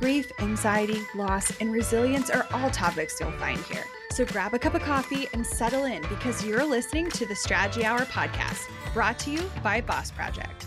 Grief, anxiety, loss, and resilience are all topics you'll find here. So grab a cup of coffee and settle in because you're listening to the Strategy Hour podcast, brought to you by Boss Project.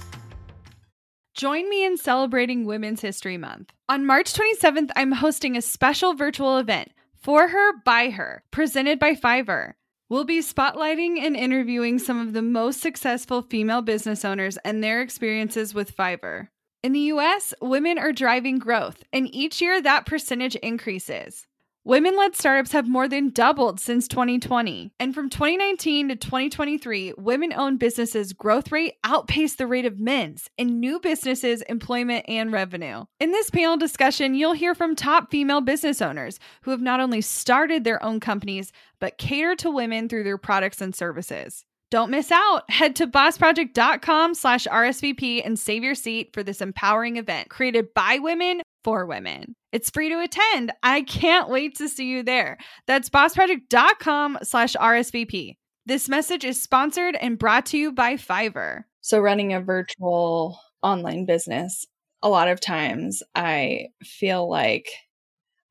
Join me in celebrating Women's History Month. On March 27th, I'm hosting a special virtual event, For Her, By Her, presented by Fiverr. We'll be spotlighting and interviewing some of the most successful female business owners and their experiences with Fiverr. In the US, women are driving growth, and each year that percentage increases. Women led startups have more than doubled since 2020. And from 2019 to 2023, women owned businesses' growth rate outpaced the rate of men's in new businesses, employment, and revenue. In this panel discussion, you'll hear from top female business owners who have not only started their own companies, but cater to women through their products and services. Don't miss out. Head to bossproject.com slash RSVP and save your seat for this empowering event created by women for women. It's free to attend. I can't wait to see you there. That's bossproject.com slash RSVP. This message is sponsored and brought to you by Fiverr. So, running a virtual online business, a lot of times I feel like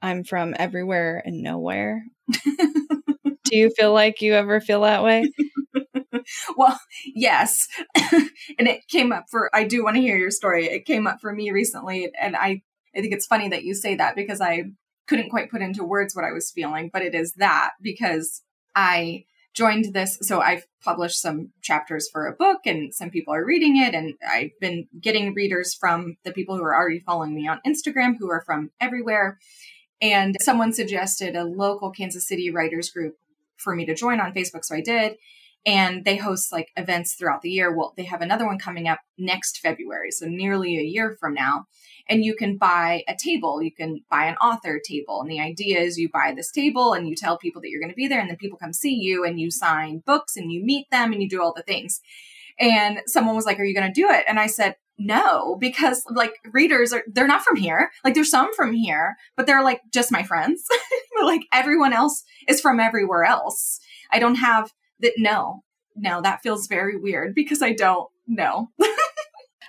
I'm from everywhere and nowhere. Do you feel like you ever feel that way? well, yes. and it came up for, I do want to hear your story. It came up for me recently, and I I think it's funny that you say that because I couldn't quite put into words what I was feeling, but it is that because I joined this. So I've published some chapters for a book and some people are reading it. And I've been getting readers from the people who are already following me on Instagram who are from everywhere. And someone suggested a local Kansas City writers group for me to join on Facebook. So I did. And they host like events throughout the year. Well, they have another one coming up next February. So nearly a year from now and you can buy a table. You can buy an author table. And the idea is you buy this table and you tell people that you're going to be there, and then people come see you and you sign books and you meet them and you do all the things. And someone was like, Are you going to do it? And I said, no, because like readers are, they're not from here. Like there's some from here, but they're like just my friends. like everyone else is from everywhere else. I don't have that. No, no, that feels very weird because I don't know.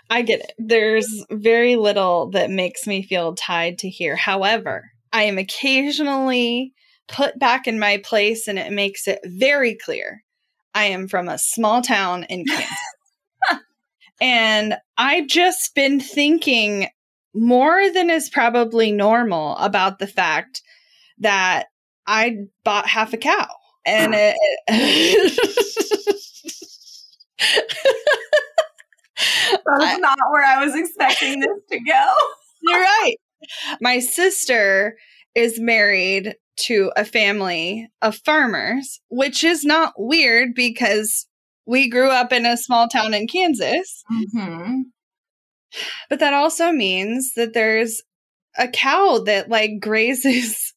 I get it. There's very little that makes me feel tied to here. However, I am occasionally put back in my place and it makes it very clear I am from a small town in Kansas. and I've just been thinking more than is probably normal about the fact that I bought half a cow. And it, That's not where I was expecting this to go. You're right. My sister is married to a family of farmers, which is not weird because we grew up in a small town in Kansas. Mm-hmm. But that also means that there's a cow that like grazes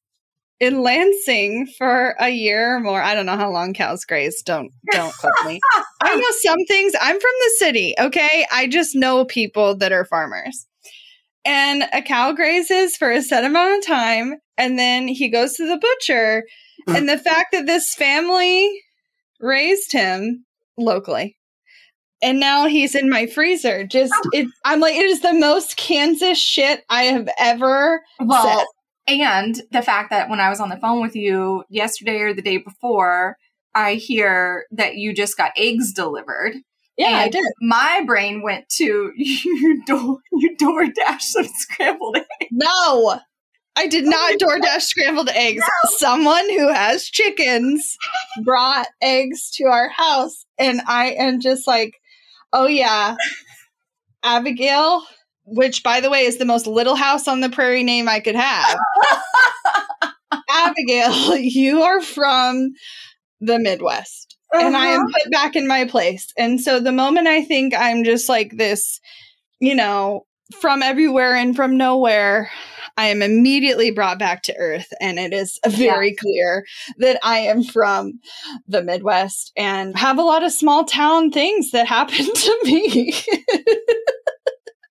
in Lansing for a year or more. I don't know how long cows graze. Don't don't quote me. I know some things. I'm from the city, okay? I just know people that are farmers. And a cow grazes for a set amount of time and then he goes to the butcher. Hmm. and the fact that this family raised him locally and now he's in my freezer. Just oh. it, I'm like, it is the most Kansas shit I have ever well, said. And the fact that when I was on the phone with you yesterday or the day before, I hear that you just got eggs delivered. Yeah, I did. My brain went to you door you DoorDash some scrambled eggs. No. I did oh not oh DoorDash scrambled eggs. No. Someone who has chickens brought eggs to our house and I am just like, "Oh yeah. Abigail, which by the way is the most little house on the prairie name I could have. Abigail, you are from the Midwest. Uh-huh. And I am uh-huh. put back in my place. And so the moment I think I'm just like this, you know, from everywhere and from nowhere, I am immediately brought back to earth. And it is very yeah. clear that I am from the Midwest and have a lot of small town things that happen to me.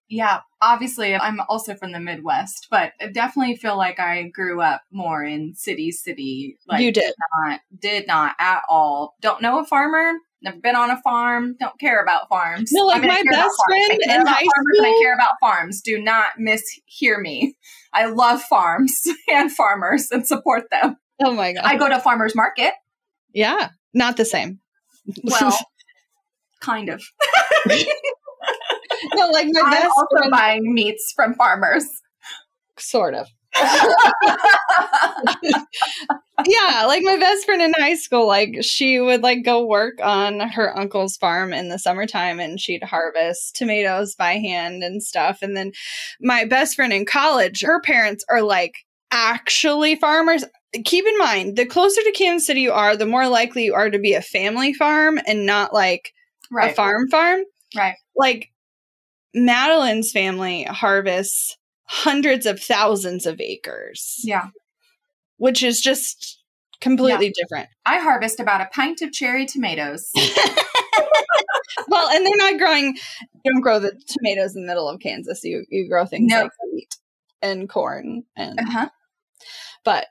yeah, obviously I'm also from the Midwest, but I definitely feel like I grew up more in city, city. Like, you did. did not, did not at all. Don't know a farmer. Never been on a farm. Don't care about farms. No, like my best friend in high school. I care about farms. Do not mishear me. I love farms and farmers and support them. Oh my god! I go to farmers market. Yeah, not the same. Well, kind of. no, like my I'm best also friend, buying meats from farmers. Sort of. yeah, like my best friend in high school, like she would like go work on her uncle's farm in the summertime and she'd harvest tomatoes by hand and stuff. And then my best friend in college, her parents are like actually farmers. Keep in mind, the closer to Kansas City you are, the more likely you are to be a family farm and not like right. a farm farm. Right. Like Madeline's family harvests hundreds of thousands of acres. Yeah. Which is just completely yeah. different. I harvest about a pint of cherry tomatoes. well, and they're not growing you don't grow the tomatoes in the middle of Kansas. You you grow things like wheat and corn and uh-huh. but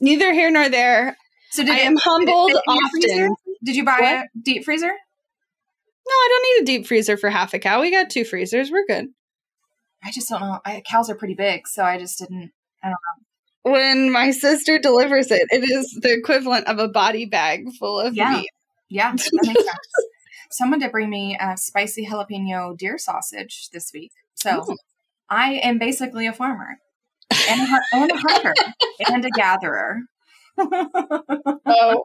neither here nor there. So did I it, am humbled did often. Did you buy what? a deep freezer? No, I don't need a deep freezer for half a cow. We got two freezers. We're good. I just don't know. I, cows are pretty big, so I just didn't. I don't know. When my sister delivers it, it is the equivalent of a body bag full of yeah. meat. Yeah, that makes sense. Someone did bring me a spicy jalapeno deer sausage this week, so Ooh. I am basically a farmer and a, and a hunter and a gatherer. oh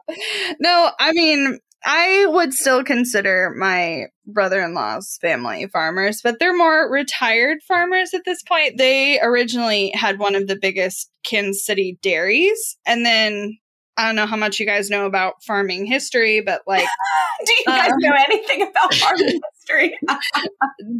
no! I mean, I would still consider my brother in law's family farmers, but they're more retired farmers at this point. They originally had one of the biggest Kansas City dairies. And then I don't know how much you guys know about farming history, but like. Do you guys um, know anything about farming history?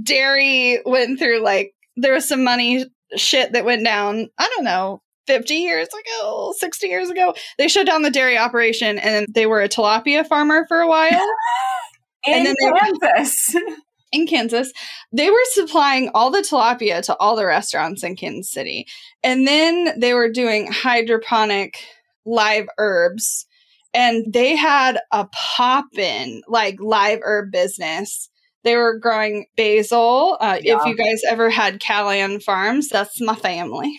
dairy went through like, there was some money shit that went down. I don't know, 50 years ago, 60 years ago, they shut down the dairy operation and they were a tilapia farmer for a while. in and then Kansas. Were, in Kansas, they were supplying all the tilapia to all the restaurants in Kansas City. And then they were doing hydroponic live herbs and they had a pop in like live herb business. They were growing basil. Uh, yeah. If you guys ever had Callan Farms, that's my family.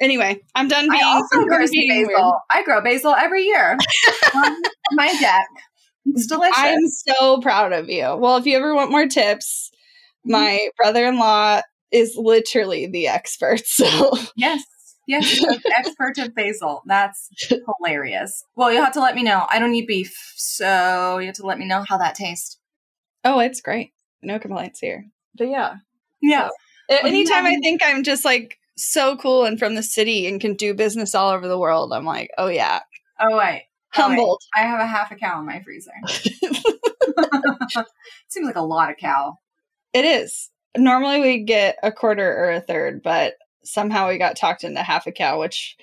Anyway, I'm done being. I also grow basil. Weird. I grow basil every year on my deck. It's delicious. I'm so proud of you. Well, if you ever want more tips, mm-hmm. my brother-in-law is literally the expert. So yes, yes, expert of basil. That's hilarious. Well, you'll have to let me know. I don't eat beef, so you have to let me know how that tastes. Oh, it's great. No complaints here. But yeah, yeah. So, anytime I think I'm just like so cool and from the city and can do business all over the world. I'm like, oh yeah. Oh wait. Humbled. Oh, wait. I have a half a cow in my freezer. Seems like a lot of cow. It is. Normally we get a quarter or a third, but somehow we got talked into half a cow, which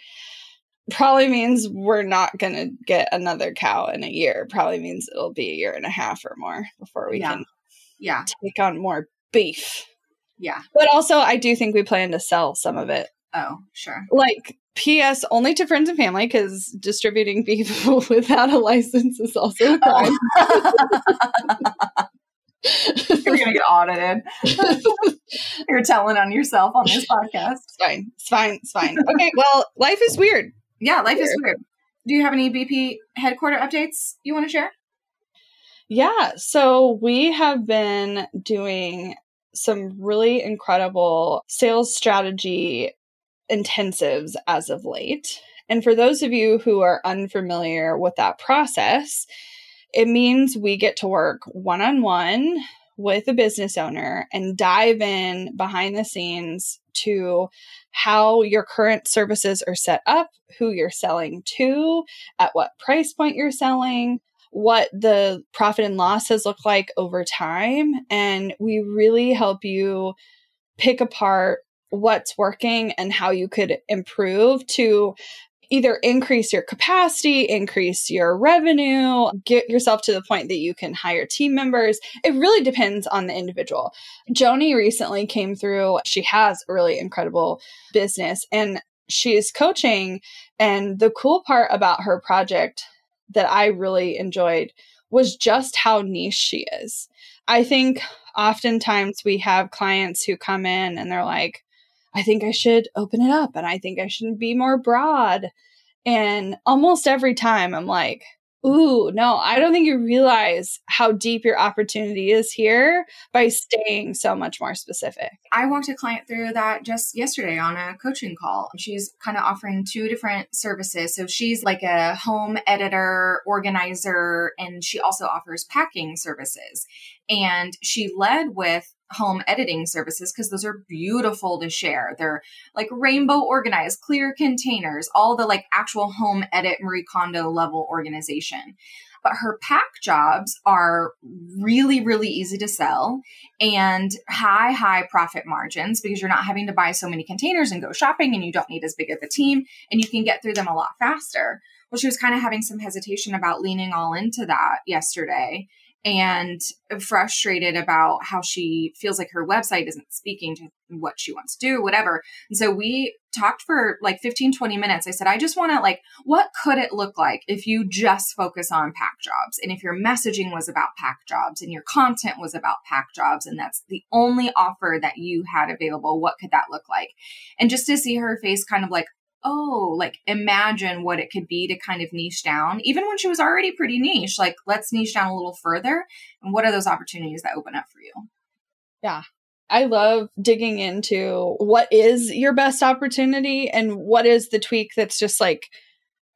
probably means we're not going to get another cow in a year. Probably means it'll be a year and a half or more before we yeah. can yeah. take on more beef. Yeah. But also, I do think we plan to sell some of it. Oh, sure. Like, P.S. only to friends and family because distributing beef without a license is also a oh. crime. You're gonna get audited. You're telling on yourself on this podcast. It's fine. It's fine. It's fine. Okay. Well, life is weird. Yeah, life weird. is weird. Do you have any BP headquarter updates you want to share? Yeah. So we have been doing some really incredible sales strategy intensives as of late. And for those of you who are unfamiliar with that process, it means we get to work one on one with a business owner and dive in behind the scenes to how your current services are set up, who you're selling to, at what price point you're selling, what the profit and loss has looked like over time. And we really help you pick apart what's working and how you could improve to either increase your capacity, increase your revenue, get yourself to the point that you can hire team members. It really depends on the individual. Joni recently came through. She has a really incredible business and she's coaching. And the cool part about her project that I really enjoyed was just how niche she is. I think oftentimes we have clients who come in and they're like, I think I should open it up and I think I should be more broad. And almost every time I'm like, ooh, no, I don't think you realize how deep your opportunity is here by staying so much more specific. I walked a client through that just yesterday on a coaching call. She's kind of offering two different services. So she's like a home editor, organizer, and she also offers packing services. And she led with home editing services because those are beautiful to share. They're like rainbow organized, clear containers, all the like actual home edit Marie Kondo level organization. But her pack jobs are really, really easy to sell and high, high profit margins because you're not having to buy so many containers and go shopping and you don't need as big of a team and you can get through them a lot faster. Well, she was kind of having some hesitation about leaning all into that yesterday and frustrated about how she feels like her website isn't speaking to what she wants to do, whatever. And so we talked for like 15, 20 minutes. I said, I just want to like, what could it look like if you just focus on pack jobs? And if your messaging was about pack jobs and your content was about pack jobs, and that's the only offer that you had available, what could that look like? And just to see her face kind of like, oh, like imagine what it could be to kind of niche down, even when she was already pretty niche. Like, let's niche down a little further. And what are those opportunities that open up for you? Yeah. I love digging into what is your best opportunity and what is the tweak that's just like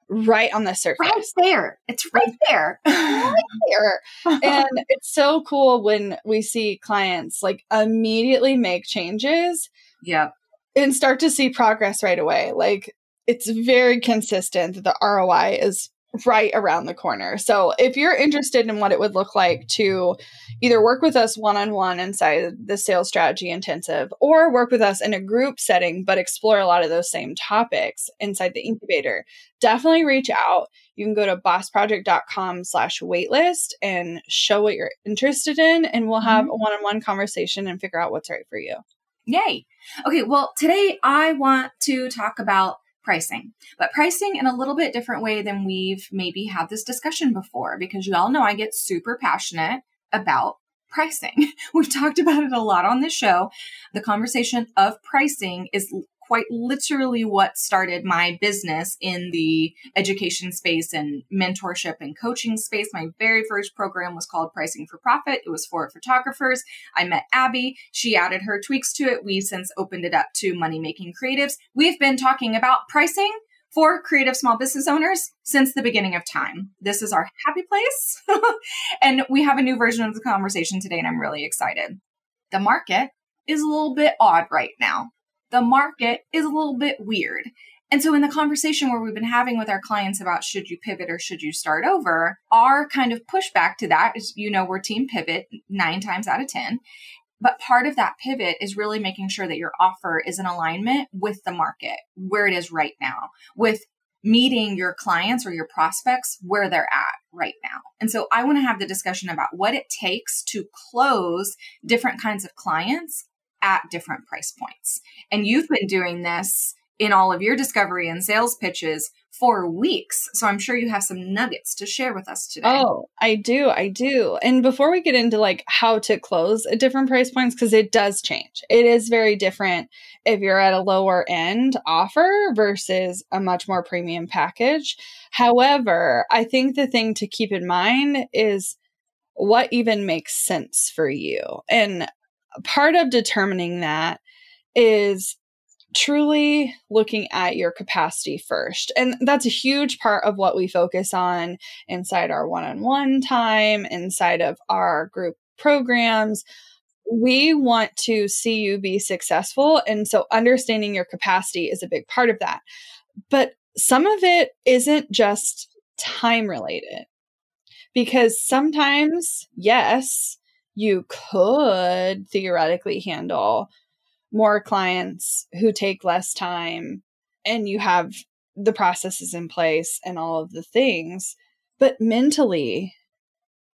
right on the surface. Right there. It's right there. right there. and it's so cool when we see clients like immediately make changes. Yeah. And start to see progress right away. Like it's very consistent that the ROI is right around the corner. So if you're interested in what it would look like to either work with us one on one inside the sales strategy intensive or work with us in a group setting, but explore a lot of those same topics inside the incubator, definitely reach out. You can go to bossproject.com slash waitlist and show what you're interested in, and we'll have mm-hmm. a one on one conversation and figure out what's right for you. Yay. Okay, well, today I want to talk about pricing, but pricing in a little bit different way than we've maybe had this discussion before, because you all know I get super passionate about pricing. We've talked about it a lot on this show. The conversation of pricing is quite literally what started my business in the education space and mentorship and coaching space. My very first program was called Pricing for Profit. It was for photographers. I met Abby. She added her tweaks to it. We've since opened it up to money making creatives. We've been talking about pricing for creative small business owners since the beginning of time. This is our happy place. and we have a new version of the conversation today, and I'm really excited. The market is a little bit odd right now the market is a little bit weird. And so, in the conversation where we've been having with our clients about should you pivot or should you start over, our kind of pushback to that is, you know, we're team pivot nine times out of 10. But part of that pivot is really making sure that your offer is in alignment with the market where it is right now, with meeting your clients or your prospects where they're at right now. And so I want to have the discussion about what it takes to close different kinds of clients at different price points. And you've been doing this in all of your discovery and sales pitches for weeks. So I'm sure you have some nuggets to share with us today. Oh, I do. I do. And before we get into like how to close at different price points, because it does change, it is very different if you're at a lower end offer versus a much more premium package. However, I think the thing to keep in mind is what even makes sense for you. And part of determining that is truly looking at your capacity first. And that's a huge part of what we focus on inside our one on one time, inside of our group programs. We want to see you be successful. And so understanding your capacity is a big part of that. But some of it isn't just time related because sometimes, yes, you could theoretically handle more clients who take less time and you have the processes in place and all of the things. But mentally,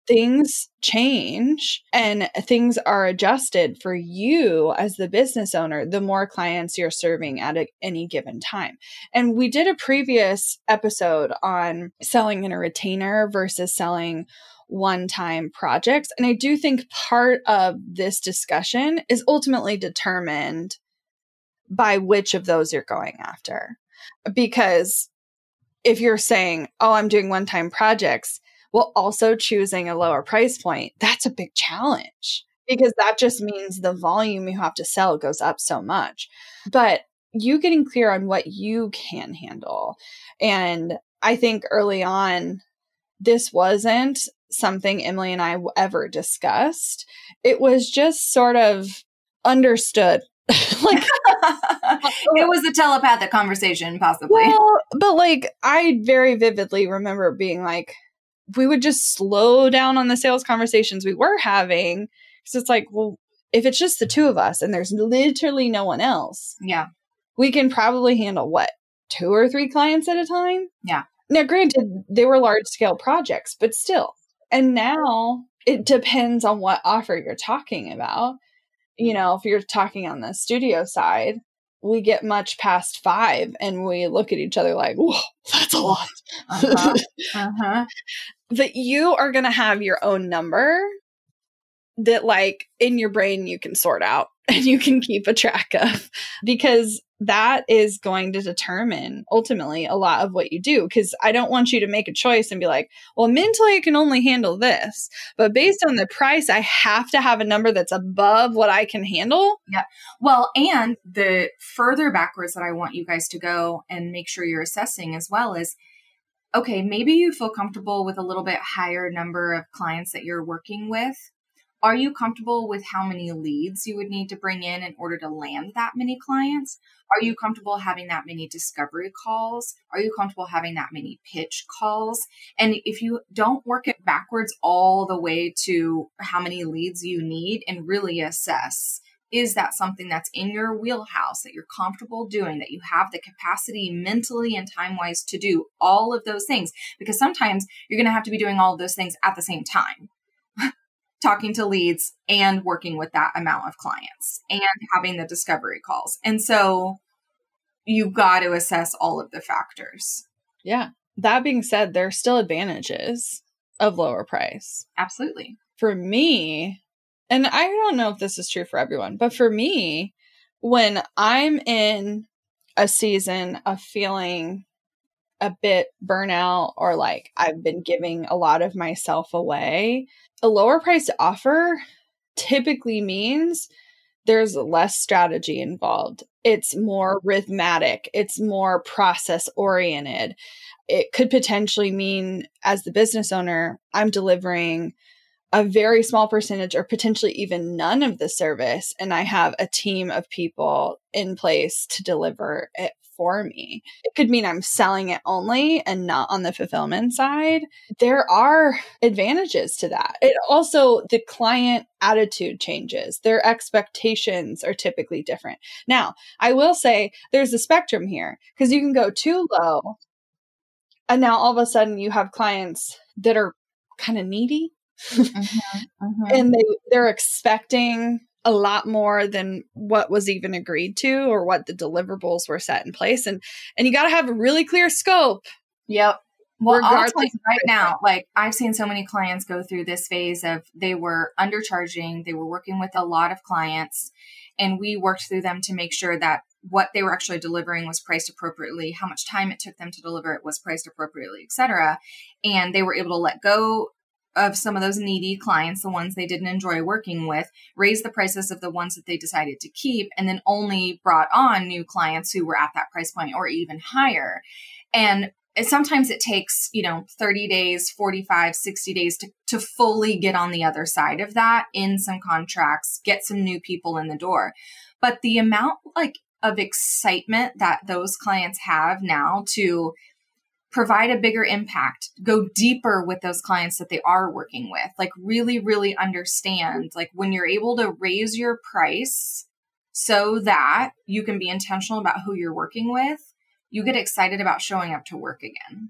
things change and things are adjusted for you as the business owner the more clients you're serving at a, any given time and we did a previous episode on selling in a retainer versus selling one time projects and i do think part of this discussion is ultimately determined by which of those you're going after because if you're saying oh i'm doing one time projects while also choosing a lower price point, that's a big challenge because that just means the volume you have to sell goes up so much. But you getting clear on what you can handle. And I think early on, this wasn't something Emily and I ever discussed. It was just sort of understood. like it was a telepathic conversation, possibly. Well, but like I very vividly remember being like, we would just slow down on the sales conversations we were having. Because it's like, well, if it's just the two of us and there's literally no one else, yeah, we can probably handle what two or three clients at a time. Yeah. Now, granted, they were large scale projects, but still. And now it depends on what offer you're talking about. You know, if you're talking on the studio side, we get much past five and we look at each other like, whoa, that's a lot. Uh-huh. uh-huh. but you are going to have your own number that, like, in your brain, you can sort out and you can keep a track of because that is going to determine ultimately a lot of what you do. Because I don't want you to make a choice and be like, well, mentally, I can only handle this. But based on the price, I have to have a number that's above what I can handle. Yeah. Well, and the further backwards that I want you guys to go and make sure you're assessing as well is okay, maybe you feel comfortable with a little bit higher number of clients that you're working with are you comfortable with how many leads you would need to bring in in order to land that many clients? Are you comfortable having that many discovery calls? Are you comfortable having that many pitch calls? And if you don't work it backwards all the way to how many leads you need and really assess, is that something that's in your wheelhouse that you're comfortable doing, that you have the capacity mentally and time wise to do all of those things? Because sometimes you're going to have to be doing all of those things at the same time talking to leads and working with that amount of clients and having the discovery calls. And so you've got to assess all of the factors. Yeah. That being said, there are still advantages of lower price. Absolutely. For me, and I don't know if this is true for everyone, but for me, when I'm in a season of feeling a bit burnout or like I've been giving a lot of myself away, a lower price offer typically means there's less strategy involved. It's more rhythmic, it's more process oriented. It could potentially mean, as the business owner, I'm delivering a very small percentage or potentially even none of the service, and I have a team of people in place to deliver it for me. It could mean I'm selling it only and not on the fulfillment side. There are advantages to that. It also, the client attitude changes, their expectations are typically different. Now, I will say there's a spectrum here because you can go too low. And now all of a sudden you have clients that are kind of needy. Mm-hmm, mm-hmm. and they they're expecting a lot more than what was even agreed to or what the deliverables were set in place. And and you got to have a really clear scope. Yep. Well I'll tell you right now like i've seen so many clients go through this phase of they were undercharging they were working with a lot of clients and we worked through them to make sure that what they were actually delivering was priced appropriately how much time it took them to deliver it was priced appropriately etc and they were able to let go of some of those needy clients, the ones they didn't enjoy working with, raise the prices of the ones that they decided to keep, and then only brought on new clients who were at that price point or even higher. And sometimes it takes, you know, 30 days, 45, 60 days to, to fully get on the other side of that in some contracts, get some new people in the door. But the amount like of excitement that those clients have now to provide a bigger impact, go deeper with those clients that they are working with. Like really, really understand like when you're able to raise your price so that you can be intentional about who you're working with. You get excited about showing up to work again.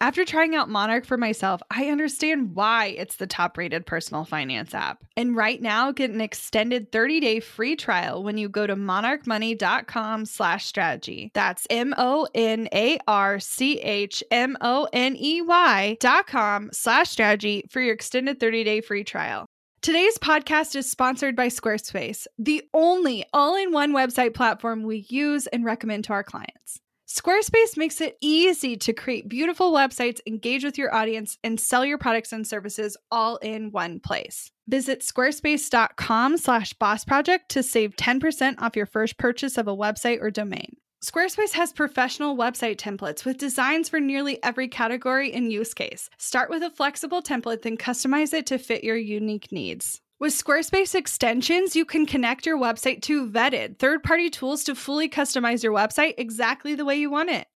After trying out Monarch for myself, I understand why it's the top rated personal finance app. And right now, get an extended 30 day free trial when you go to monarchmoney.com slash strategy. That's M O N A R C H M O N E Y dot com slash strategy for your extended 30 day free trial. Today's podcast is sponsored by Squarespace, the only all in one website platform we use and recommend to our clients. Squarespace makes it easy to create beautiful websites, engage with your audience, and sell your products and services all in one place. Visit squarespace.com slash boss project to save 10% off your first purchase of a website or domain. Squarespace has professional website templates with designs for nearly every category and use case. Start with a flexible template, then customize it to fit your unique needs. With Squarespace extensions, you can connect your website to vetted third party tools to fully customize your website exactly the way you want it.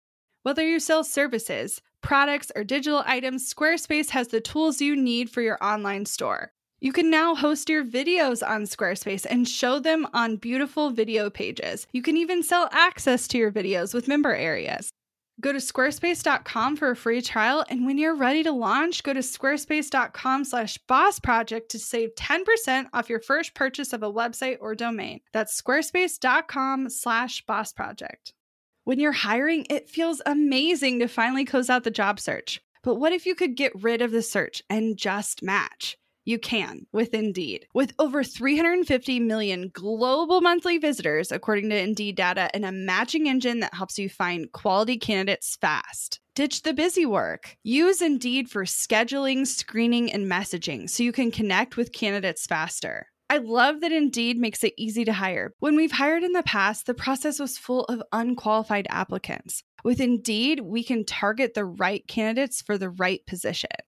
Whether you sell services, products, or digital items, Squarespace has the tools you need for your online store. You can now host your videos on Squarespace and show them on beautiful video pages. You can even sell access to your videos with member areas. Go to squarespace.com for a free trial, and when you're ready to launch, go to squarespace.com slash boss project to save 10% off your first purchase of a website or domain. That's squarespace.com slash boss project. When you're hiring, it feels amazing to finally close out the job search. But what if you could get rid of the search and just match? You can with Indeed. With over 350 million global monthly visitors, according to Indeed data, and a matching engine that helps you find quality candidates fast. Ditch the busy work. Use Indeed for scheduling, screening, and messaging so you can connect with candidates faster. I love that Indeed makes it easy to hire. When we've hired in the past, the process was full of unqualified applicants. With Indeed, we can target the right candidates for the right position.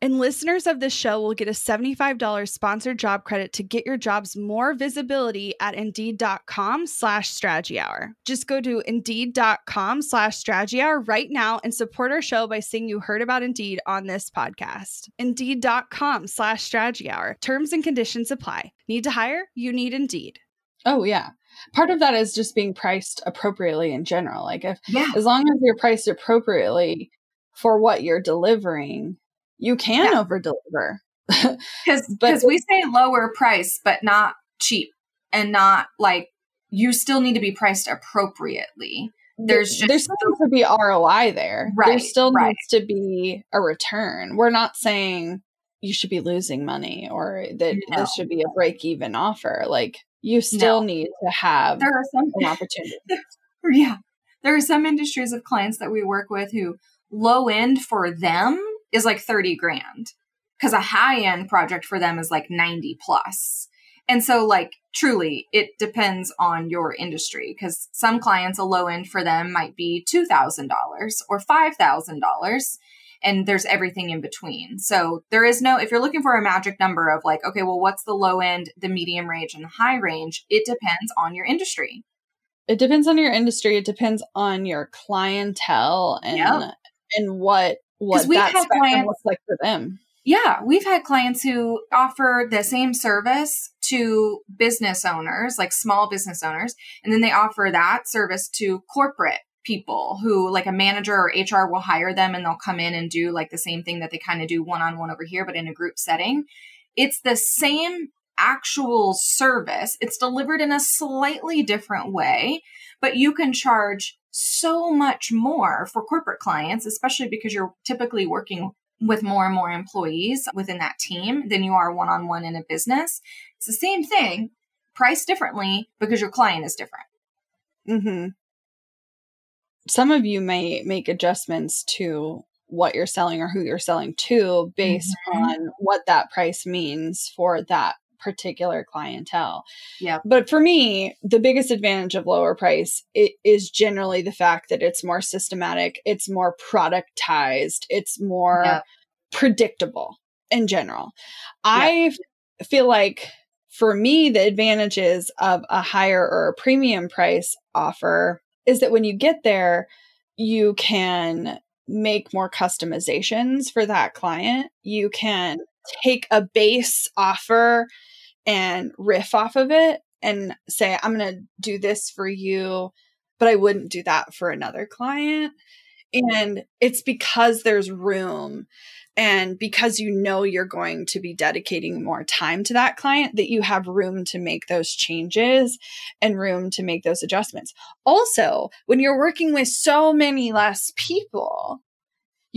And listeners of this show will get a $75 sponsored job credit to get your jobs more visibility at indeed.com slash strategy hour. Just go to indeed.com slash strategy hour right now and support our show by saying you heard about Indeed on this podcast. Indeed.com slash strategy hour. Terms and conditions apply. Need to hire? You need Indeed. Oh, yeah. Part of that is just being priced appropriately in general. Like, if Yeah. as long as you're priced appropriately for what you're delivering, you can Yeah. over deliver. Because because we say lower price, but not cheap, and not like you still need to be priced appropriately. There's just- there still needs to be ROI there. there still right. needs to be a return. We're not saying you should be losing money or that No. this should be a break even offer. Like you still No. need to have There are some an opportunity. yeah. There are some industries of clients that we work with who low end for them is like 30 grand because a high end project for them is like 90 plus. And so, like, truly, it depends on your industry because some clients, a low end for them might be $2,000 or $5,000. And there's everything in between. So there is no, if you're looking for a magic number of like, okay, well, what's the low end, the medium range, and the high range? It depends on your industry. it depends on your industry. It depends on your clientele and Yeah. and what what we've had clients- looks like for them. Yeah, we've had clients who offer the same service to business owners, like small business owners, and then they offer that service to corporate people who like a manager or HR will hire them and they'll come in and do like the same thing that they kind of do one on one over here, but in a group setting. It's the same actual service. It's delivered in a slightly different way, but you can charge so much more for corporate clients, especially because you're typically working with more and more employees within that team than you are one on one in a business. It's the same thing, priced differently because your client is different. Mm-hmm. Some of you may make adjustments to what you're selling or who you're selling to based mm-hmm. on what that price means for that particular clientele. Yeah. But for me, the biggest advantage of lower price is generally the fact that it's more systematic, it's more productized, it's more yeah. predictable in general. Yeah. I feel like for me, the advantages of a higher or a premium price offer is that when you get there, you can make more customizations for that client. You can take a base offer and riff off of it and say, I'm going to do this for you, but I wouldn't do that for another client. And it's because there's room and because you know you're going to be dedicating more time to that client that you have room to make those changes and room to make those adjustments. Also, when you're working with so many less people,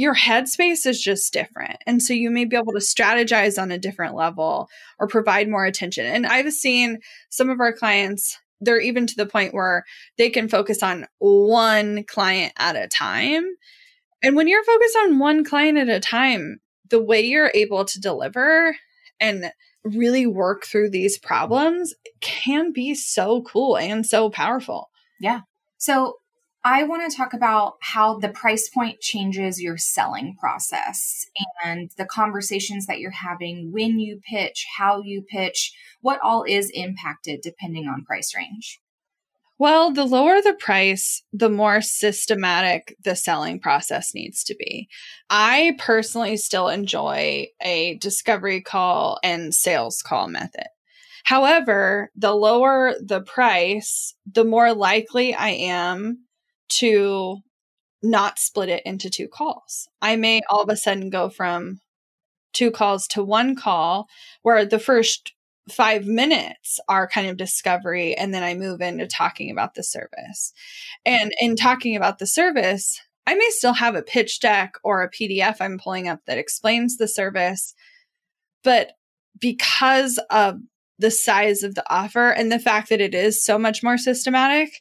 your headspace is just different. And so you may be able to strategize on a different level or provide more attention. And I've seen some of our clients, they're even to the point where they can focus on one client at a time. And when you're focused on one client at a time, the way you're able to deliver and really work through these problems can be so cool and so powerful. Yeah. So I want to talk about how the price point changes your selling process and the conversations that you're having when you pitch, how you pitch, what all is impacted depending on price range. Well, the lower the price, the more systematic the selling process needs to be. I personally still enjoy a discovery call and sales call method. However, the lower the price, the more likely I am to not split it into two calls. I may all of a sudden go from two calls to one call where the first five minutes are kind of discovery and then I move into talking about the service. And in talking about the service, I may still have a pitch deck or a PDF I'm pulling up that explains the service. But because of the size of the offer and the fact that it is so much more systematic,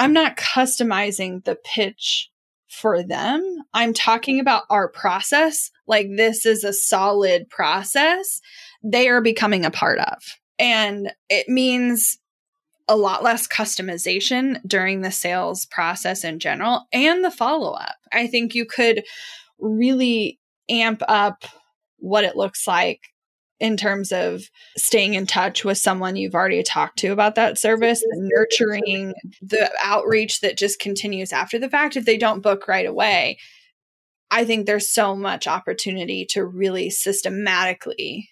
I'm not customizing the pitch for them. I'm talking about our process. Like this is a solid process they are becoming a part of. And it means a lot less customization during the sales process in general and the follow up. I think you could really amp up what it looks like in terms of staying in touch with someone you've already talked to about that service, nurturing the outreach that just continues after the fact. If they don't book right away, I think there's so much opportunity to really systematically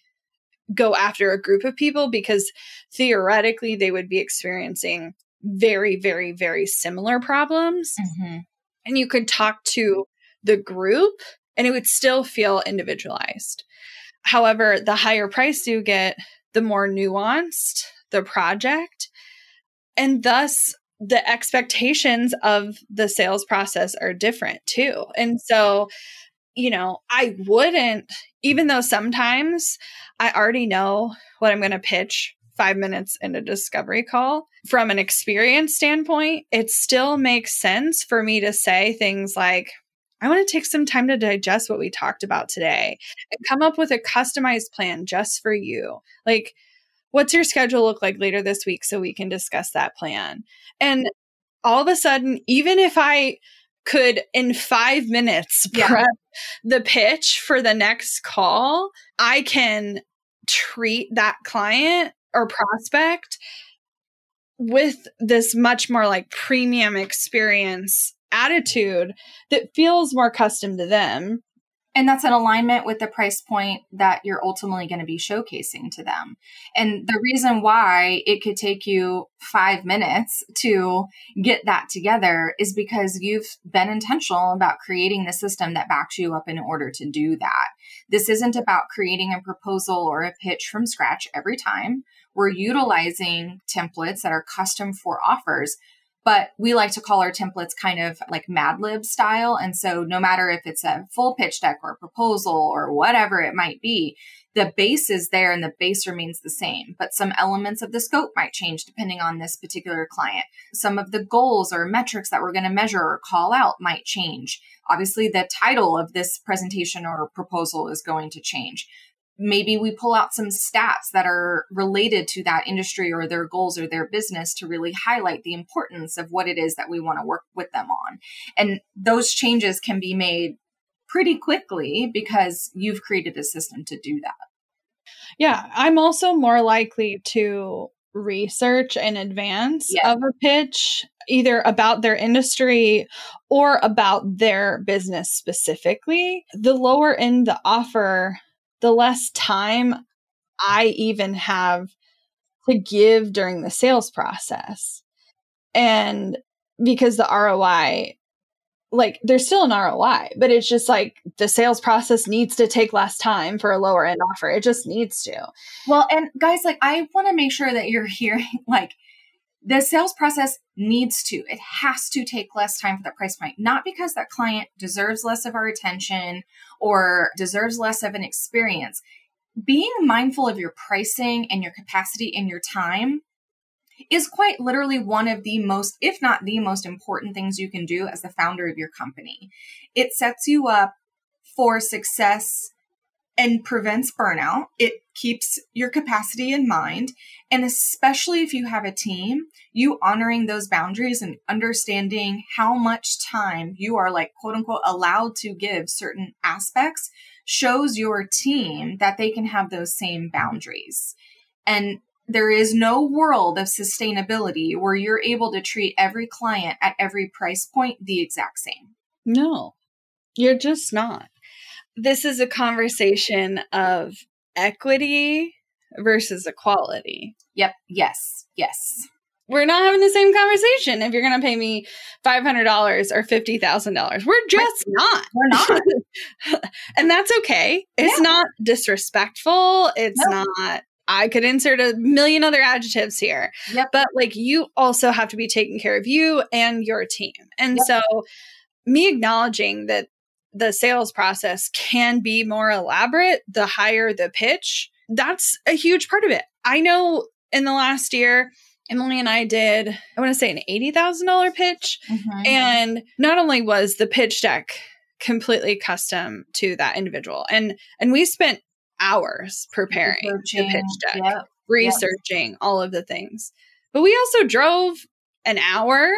go after a group of people because theoretically they would be experiencing very, very, very similar problems. Mm-hmm. And you could talk to the group and it would still feel individualized. However, the higher price you get, the more nuanced the project. And thus, the expectations of the sales process are different too. And so, you know, I wouldn't, even though sometimes I already know what I'm going to pitch five minutes in a discovery call, from an experience standpoint, it still makes sense for me to say things like, I want to take some time to digest what we talked about today and come up with a customized plan just for you. Like, what's your schedule look like later this week so we can discuss that plan? And all of a sudden, even if I could in five minutes yeah. prep the pitch for the next call, I can treat that client or prospect with this much more like premium experience attitude that feels more custom to them. And that's an alignment with the price point that you're ultimately going to be showcasing to them. And the reason why it could take you five minutes to get that together is because you've been intentional about creating the system that backs you up in order to do that. This isn't about creating a proposal or a pitch from scratch every time. We're utilizing templates that are custom for offers but we like to call our templates kind of like Mad Lib style. And so no matter if it's a full pitch deck or proposal or whatever it might be, the base is there and the base remains the same, but some elements of the scope might change depending on this particular client. Some of the goals or metrics that we're going to measure or call out might change. Obviously, the title of this presentation or proposal is going to change maybe we pull out some stats that are related to that industry or their goals or their business to really highlight the importance of what it is that we want to work with them on. And those changes can be made pretty quickly because you've created a system to do that. Yeah, I'm also more likely to research in advance yeah. of a pitch either about their industry or about their business specifically. The lower end the offer, the less time I even have to give during the sales process. And because the ROI, like there's still an ROI, but it's just like the sales process needs to take less time for a lower end offer. It just needs to. Well, and guys, like I want to make sure that you're hearing like the sales process needs to it has to take less time for that price point. Not because that client deserves less of our attention or deserves less of an experience. Being mindful of your pricing and your capacity and your time is quite literally one of the most if not the most important things you can do as the founder of your company. It sets you up for success and prevents burnout. It keeps your capacity in mind. And especially if you have a team, you honoring those boundaries and understanding how much time you are like quote unquote allowed to give certain aspects shows your team that they can have those same boundaries. And there is no world of sustainability where you're able to treat every client at every price point the exact same. No, you're just not this is a conversation of equity versus equality. Yep. Yes. Yes. We're not having the same conversation if you're going to pay me $500 or $50,000. We're just we're, not. We're not. and that's okay. It's yeah. not disrespectful. It's nope. not I could insert a million other adjectives here. Yep. But like you also have to be taking care of you and your team. And yep. so me acknowledging that the sales process can be more elaborate the higher the pitch. That's a huge part of it. I know in the last year, Emily and I did, I want to say an $80,000 pitch. Mm-hmm. And not only was the pitch deck completely custom to that individual, and and we spent hours preparing the pitch deck, yep. researching yep. all of the things. But we also drove an hour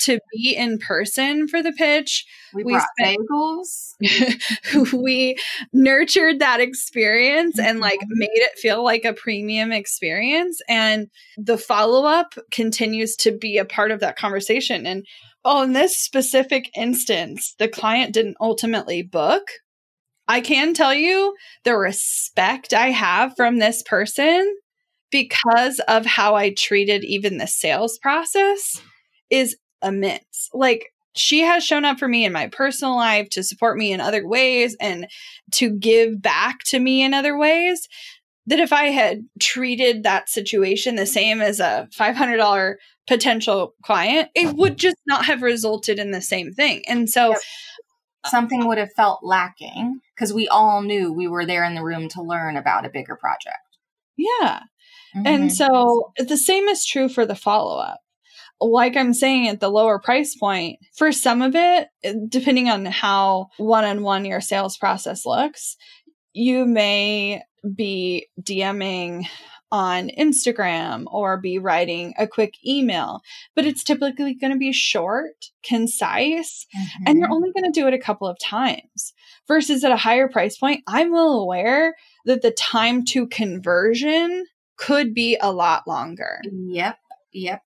to be in person for the pitch. We, we spent, bagels. we nurtured that experience mm-hmm. and like mm-hmm. made it feel like a premium experience. And the follow up continues to be a part of that conversation. And oh, in this specific instance, the client didn't ultimately book. I can tell you the respect I have from this person because of how I treated even the sales process is immense. Like she has shown up for me in my personal life to support me in other ways and to give back to me in other ways. That if I had treated that situation the same as a $500 potential client, it would just not have resulted in the same thing. And so yep. something would have felt lacking because we all knew we were there in the room to learn about a bigger project. Yeah. Mm-hmm. And so the same is true for the follow up like I'm saying at the lower price point, for some of it, depending on how one on one your sales process looks, you may be DMing on Instagram or be writing a quick email, but it's typically going to be short, concise, mm-hmm. and you're mm-hmm. only going to do it a couple of times. Versus at a higher price point, I'm well aware that the time to conversion could be a lot longer. Yep. Yep.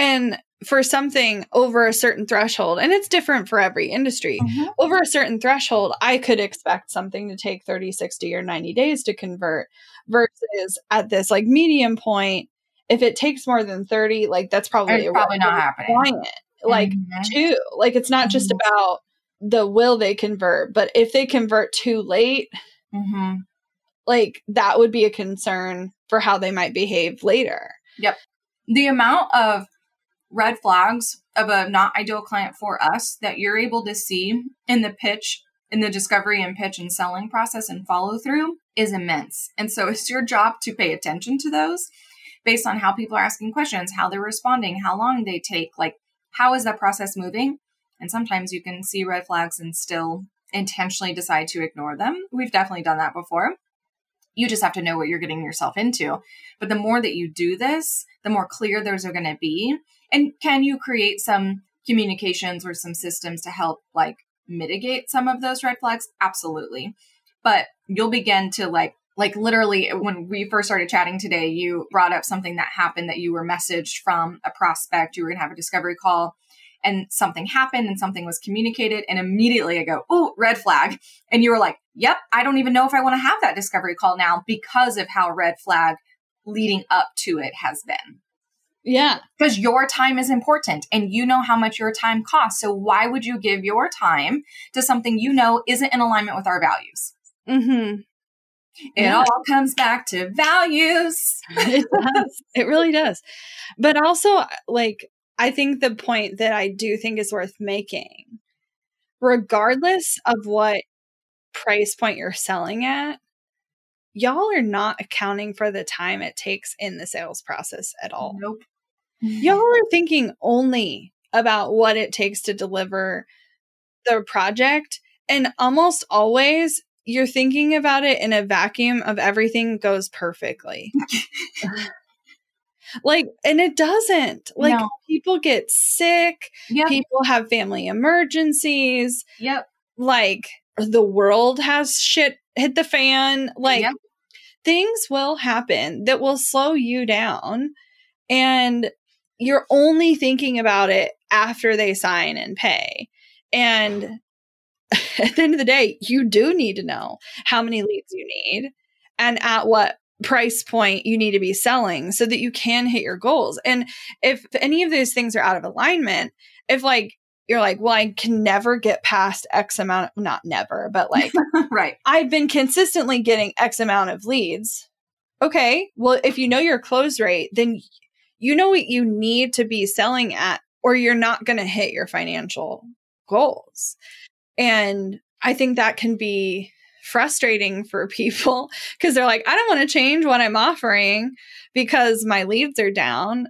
And for something over a certain threshold, and it's different for every industry, Mhm. over a certain threshold, I could expect something to take 30, 60, or 90 days to convert versus at this like medium point, if it takes more than 30, like that's probably probably not happening. client. Like Mhm. too. Like it's not just Mhm. about the will they convert, but if they convert too late, Mhm. like that would be a concern for how they might behave later. Yep. The amount of red flags of a not ideal client for us that you're able to see in the pitch in the discovery and pitch and selling process and follow through is immense. And so it's your job to pay attention to those based on how people are asking questions how they're responding how long they take like how is that process moving? And sometimes you can see red flags and still intentionally decide to ignore them. We've definitely done that before. You just have to know what you're getting yourself into. But the more that you do this the more clear those are going to be. And can you create some communications or some systems to help like mitigate some of those red flags? Absolutely. But you'll begin to like, like literally when we first started chatting today, you brought up something that happened that you were messaged from a prospect. You were going to have a discovery call and something happened and something was communicated. And immediately I go, Oh, red flag. And you were like, Yep, I don't even know if I want to have that discovery call now because of how red flag leading up to it has been. Yeah. Because your time is important and you know how much your time costs. So why would you give your time to something you know isn't in alignment with our values? Mm-hmm. It Yeah. all comes back to values. it does. It really does. But also, like, I think the point that I do think is worth making, regardless of what price point you're selling at, y'all are not accounting for the time it takes in the sales process at all. Nope. Y'all are thinking only about what it takes to deliver the project. And almost always, you're thinking about it in a vacuum of everything goes perfectly. like, and it doesn't. Like, No. people get sick, Yep. people have family emergencies, Yep. like, the world has shit hit the fan. Like, Yep. things will happen that will slow you down and you're only thinking about it after they sign and pay and at the end of the day you do need to know how many leads you need and at what price point you need to be selling so that you can hit your goals and if any of those things are out of alignment if like you're like well i can never get past x amount not never but like right. I've been consistently getting X amount of leads. Okay. Well, if you know your close rate, then you know what you need to be selling at, or you're not going to hit your financial goals. And I think that can be frustrating for people because they're like, I don't want to change what I'm offering because my leads are down.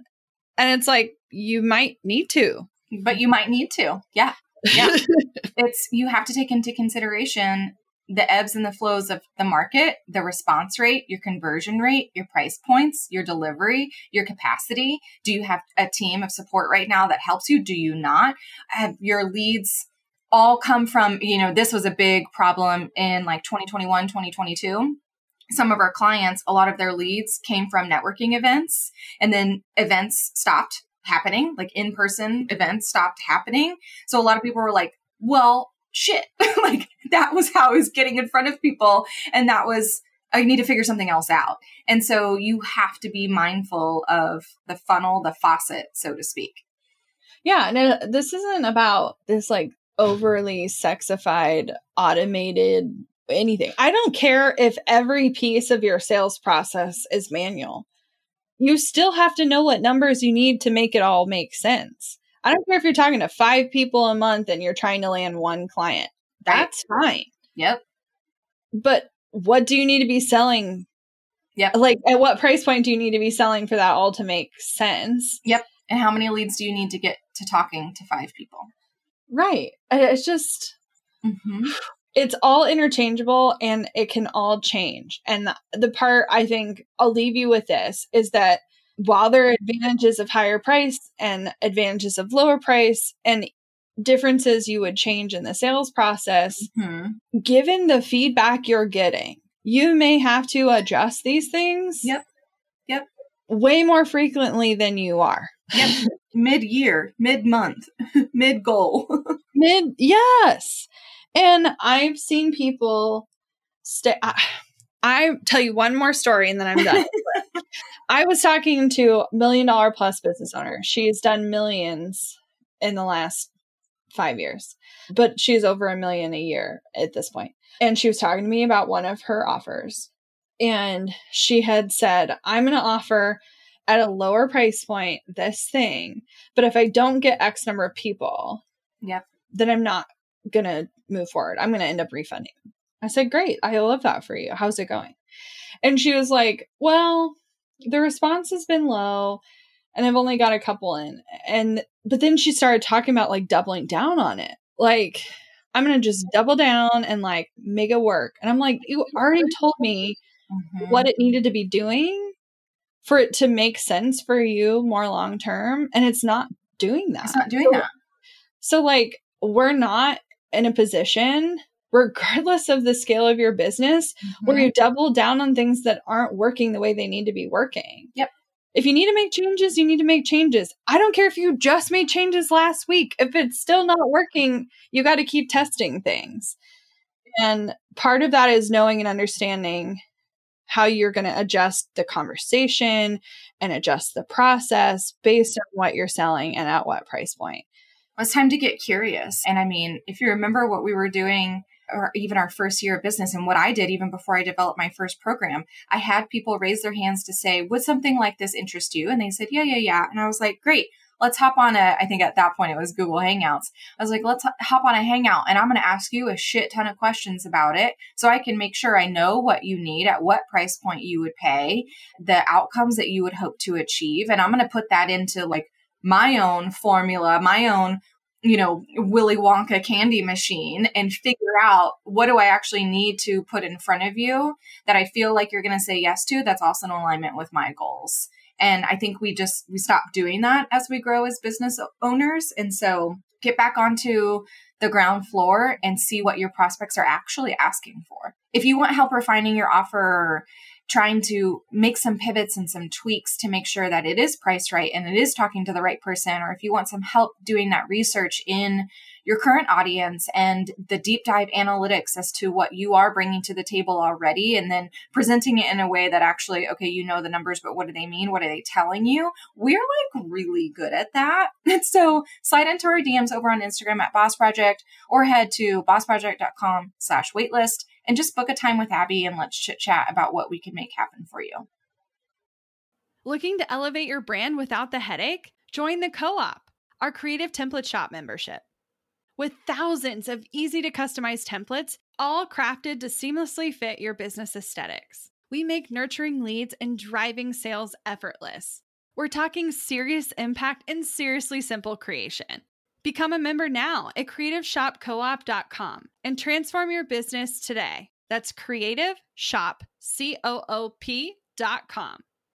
And it's like, you might need to. But you might need to. Yeah. Yeah. it's you have to take into consideration the ebbs and the flows of the market, the response rate, your conversion rate, your price points, your delivery, your capacity. Do you have a team of support right now that helps you? Do you not? Have your leads all come from, you know, this was a big problem in like 2021, 2022 some of our clients, a lot of their leads came from networking events and then events stopped happening, like in person events stopped happening. So a lot of people were like, well, shit, like that was how I was getting in front of people. And that was, I need to figure something else out. And so you have to be mindful of the funnel, the faucet, so to speak. Yeah, and uh, this isn't about this like overly sexified, automated anything. I don't care if every piece of your sales process is manual. You still have to know what numbers you need to make it all make sense. I don't care if you're talking to five people a month and you're trying to land one client. That's fine. Yep. But what do you need to be selling? Yep. Like, at what price point do you need to be selling for that all to make sense? Yep. And how many leads do you need to get to talking to five people? Right. It's just, Mm-hmm. it's all interchangeable and it can all change. And the, the part I think I'll leave you with this is that while there are advantages of higher price and advantages of lower price and differences you would change in the sales process, Mm-hmm. given the feedback you're getting, you may have to adjust these things. Yep. Yep. Way more frequently than you are. Yep. mid year, mid month, mid goal. Mid, yes. And I've seen people stay. I, I tell you one more story and then I'm done. I was talking to a million dollar plus business owner. She's done millions in the last five years, but she's over a million a year at this point. And she was talking to me about one of her offers. And she had said, I'm going to offer at a lower price point this thing, but if I don't get X number of people, Yep. then I'm not going to move forward. I'm going to end up refunding. I said, Great. I love that for you. How's it going? And she was like, Well, the response has been low and I've only got a couple in. And, but then she started talking about like doubling down on it. Like, I'm going to just double down and like make it work. And I'm like, You already told me Mhm. what it needed to be doing for it to make sense for you more long term. And it's not doing that. It's not doing So- that. so, like, we're not in a position, regardless of the scale of your business, where Mhm. you double down on things that aren't working the way they need to be working. Yep. If you need to make changes, you need to make changes. I don't care if you just made changes last week. If it's still not working, you got to keep testing things. And part of that is knowing and understanding how you're going to adjust the conversation and adjust the process based on what you're selling and at what price point. It's time to get curious. And I mean, if you remember what we were doing, or even our first year of business, and what I did even before I developed my first program, I had people raise their hands to say, Would something like this interest you? And they said, Yeah, yeah, yeah. And I was like, Great. Let's hop on a, I think at that point it was Google Hangouts. I was like, let's hop on a Hangout and I'm going to ask you a shit ton of questions about it so I can make sure I know what you need, at what price point you would pay, the outcomes that you would hope to achieve. And I'm going to put that into like my own formula, my own you know, Willy Wonka candy machine and figure out what do I actually need to put in front of you that I feel like you're going to say yes to that's also in alignment with my goals. And I think we just we stop doing that as we grow as business owners and so get back onto the ground floor and see what your prospects are actually asking for. If you want help refining your offer trying to make some pivots and some tweaks to make sure that it is priced right and it is talking to the right person, or if you want some help doing that research in your current audience and the deep dive analytics as to what you are bringing to the table already, and then presenting it in a way that actually, okay, you know the numbers, but what do they mean? What are they telling you? We're like really good at that. And so slide into our DMs over on Instagram at Boss Project or head to bossproject.com slash waitlist and just book a time with Abby and let's chit chat about what we can make happen for you. Looking to elevate your brand without the headache? Join the Co op, our creative template shop membership. With thousands of easy to customize templates, all crafted to seamlessly fit your business aesthetics, we make nurturing leads and driving sales effortless. We're talking serious impact and seriously simple creation. Become a member now at creativeshopcoop.com and transform your business today. That's creative